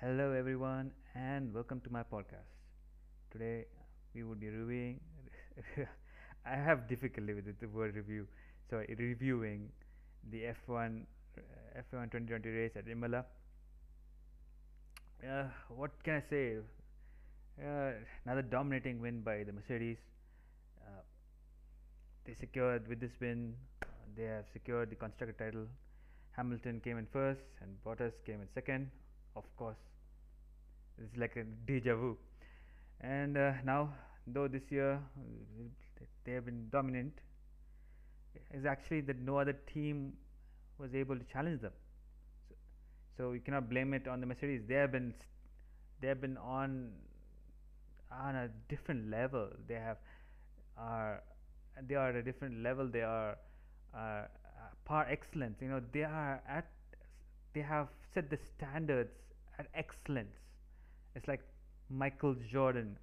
Hello, everyone, and welcome to my podcast. Today, we would be reviewing. I have difficulty with the word review, so reviewing the F1 uh, F1 2020 race at Imola. Uh, what can I say? Uh, another dominating win by the Mercedes. They secured with this win. They have secured the constructor title. Hamilton came in first, and Bottas came in second. Of course, it's like a deja vu. And uh, now, though this year they have been dominant, is actually that no other team was able to challenge them. So, so you cannot blame it on the Mercedes. They have been they have been on on a different level. They have are they are at a different level. They are uh, par excellence. You know they are at they have set the standards at excellence. It's like Michael Jordan.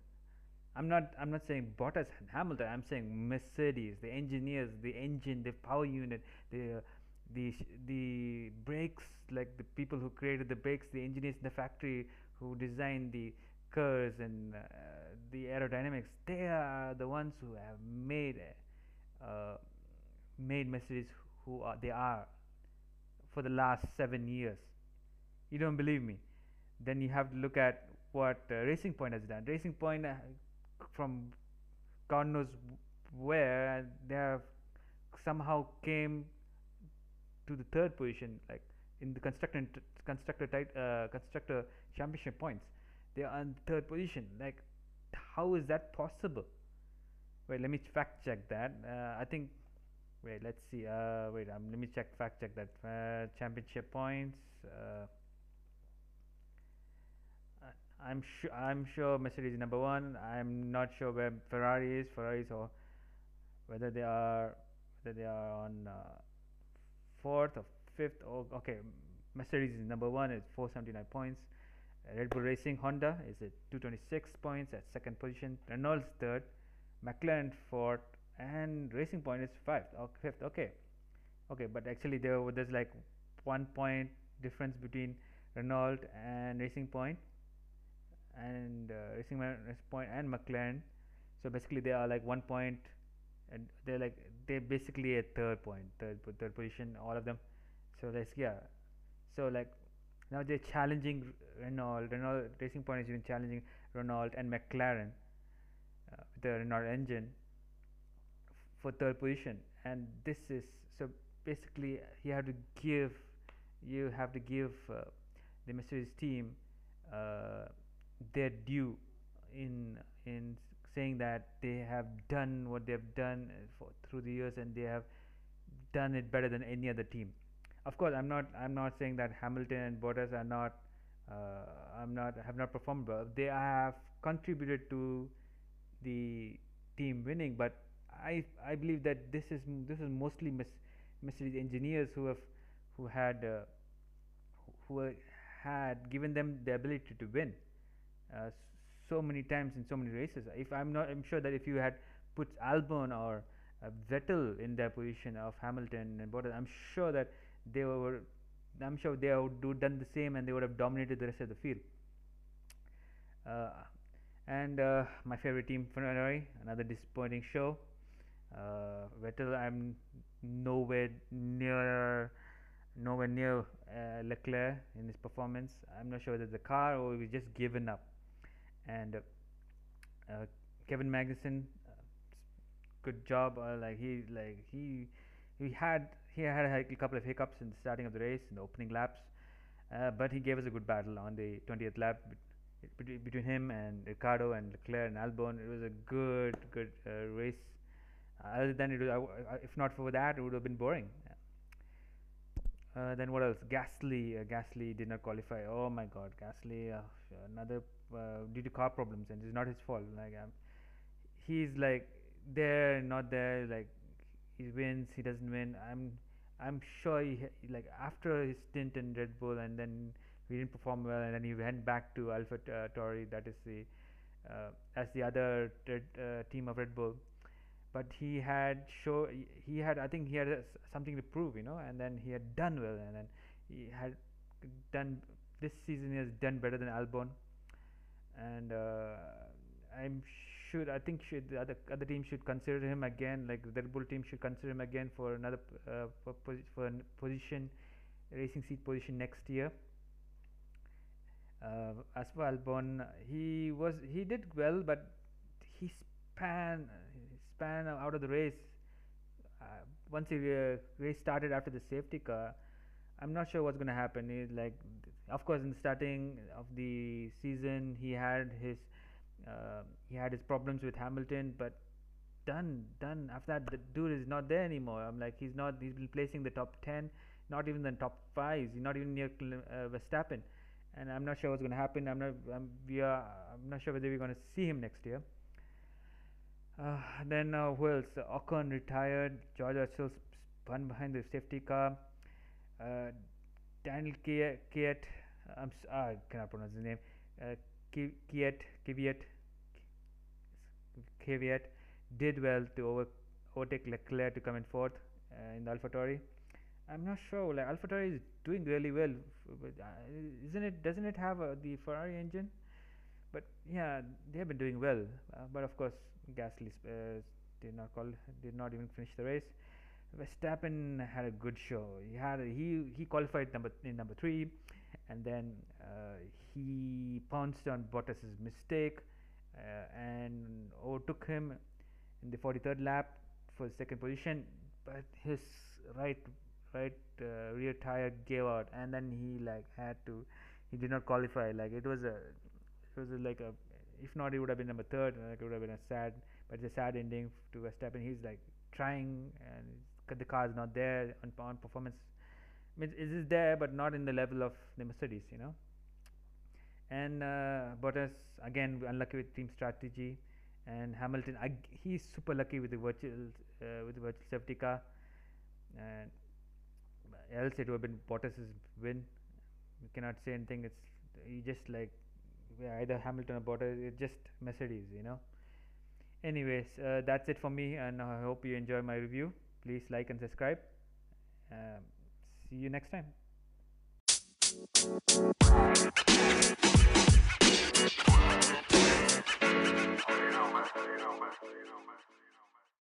I'm not I'm not saying Bottas and Hamilton. I'm saying Mercedes, the engineers, the engine, the power unit, the the the brakes, like the people who created the brakes, the engineers in the factory who designed the curves and uh, the aerodynamics. They are the ones who have made uh, made Mercedes who are, they are for the last seven years. You don't believe me? Then you have to look at what uh, Racing Point has done. Racing Point, uh, from God knows where, they have somehow came to the third position, like in the constructor constructor uh, constructor championship points. They are in third position. Like, how is that possible? Wait, let me fact check that. Uh, I think. Wait, let's see. Uh, wait, um, let me check fact check that uh, championship points. Uh, I'm sure I'm sure Mercedes is number one. I'm not sure where Ferrari is. Ferrari or whether they are whether they are on uh, fourth or fifth. Or okay, Mercedes is number one at 479 points. Red Bull Racing Honda is at 226 points at second position. Renault's third. McLaren fourth, and Racing Point is fifth. Or fifth. Okay, okay, but actually there there's like one point difference between Renault and Racing Point and uh, Racing Point and McLaren. So basically, they are like one point, and they're like they're basically a third point, third third position, all of them. So that's yeah. So like now they're challenging Renault. Renault Racing Point is even challenging Renault and McLaren uh, with the Renault engine for third position. And this is so basically you have to give you have to give uh, the Mercedes team. Uh, their due in in saying that they have done what they have done for through the years and they have done it better than any other team. Of course, I'm not I'm not saying that Hamilton and Bottas are not uh, I'm not have not performed well. They have contributed to the team winning, but I I believe that this is this is mostly Mercedes engineers who have who had uh, who had given them the ability to win uh, so many times in so many races. If I'm not, I'm sure that if you had put Albon or uh, Vettel in their position of Hamilton and Bottas, I'm sure that they were. I'm sure they would do done the same and they would have dominated the rest of the field. Uh, and uh, my favorite team, Ferrari, another disappointing show. Uh, Vettel, I'm nowhere near, nowhere near uh, Leclerc in his performance. I'm not sure whether the car or he just given up and uh, uh, Kevin Magnussen, uh, good job. like he like he he had he had a couple of hiccups in the starting of the race in the opening laps, but he gave us a good battle on the 20th lap between, him and Ricciardo and Leclerc and Albon. It was a good good race. other than it, was, if not for that, it would have been boring. Uh, then what else? Gasly. Uh, Gasly did not qualify. Oh my God, Gasly. Uh, another uh, due to car problems and it's not his fault like um, he's like there not there like he wins he doesn't win i'm i'm sure he like after his stint in red bull and then he didn't perform well and then he went back to alpha uh, Tauri that is the uh, as the other uh, team of red bull but he had show he had I think he had something to prove, you know, and then he had done well, and then he had done this season. He has done better than Albon, and I'm should I think should the other other team should consider him again. Like the Red Bull team should consider him again for another uh, for, for position, racing seat position next year. Uh, as for Albon, he was he did well, but he span span out of the race. Uh, once the uh, race started after the safety car, I'm not sure what's going to happen. He's like, of course, in the starting of the season, he had his uh, he had his problems with Hamilton, but done, done. After that, the dude is not there anymore. I'm like, he's not. He's been placing the top ten, not even the top five. He's not even near uh, Verstappen, and I'm not sure what's going to happen. I'm not. I'm, we are. I'm not sure whether we're going to see him next year. Uh, then uh, who else? Ocon retired. George Russell spun behind the safety car. Uh, Daniel Kiet. I'm. I cannot pronounce his name. Uh, Kiet. Kvyat Kvyat did well to over, overtake Leclerc to come in fourth uh, in the AlphaTauri. I'm not sure. Like AlphaTauri is doing really well, but uh, isn't it? Doesn't it have uh, the Ferrari engine? But yeah, they have been doing well. Uh, but of course, Gasly uh, did not call, did not even finish the race. Verstappen had a good show. He had a, he he qualified number in number three, and then uh, he pounced on Bottas's mistake uh, and overtook him in the 43rd lap for second position. But his right right uh, rear tire gave out, and then he like had to. He did not qualify. Like it was a it was a, like a if not, he would have been number third. Like it would have been a sad, but it's a sad ending to Verstappen. He's like trying, and the car is not there on, on performance. I mean, it is there, but not in the level of the Mercedes, you know. And uh, Bottas again unlucky with team strategy, and Hamilton I, he's super lucky with the virtual uh, with the virtual safety car, and else it would have been Bottas's win. You cannot say anything. It's he just like either Hamilton or Bottas. It's just Mercedes, you know. Anyways, uh, that's it for me, and I hope you enjoy my review. Please like and subscribe. Um, see you next time.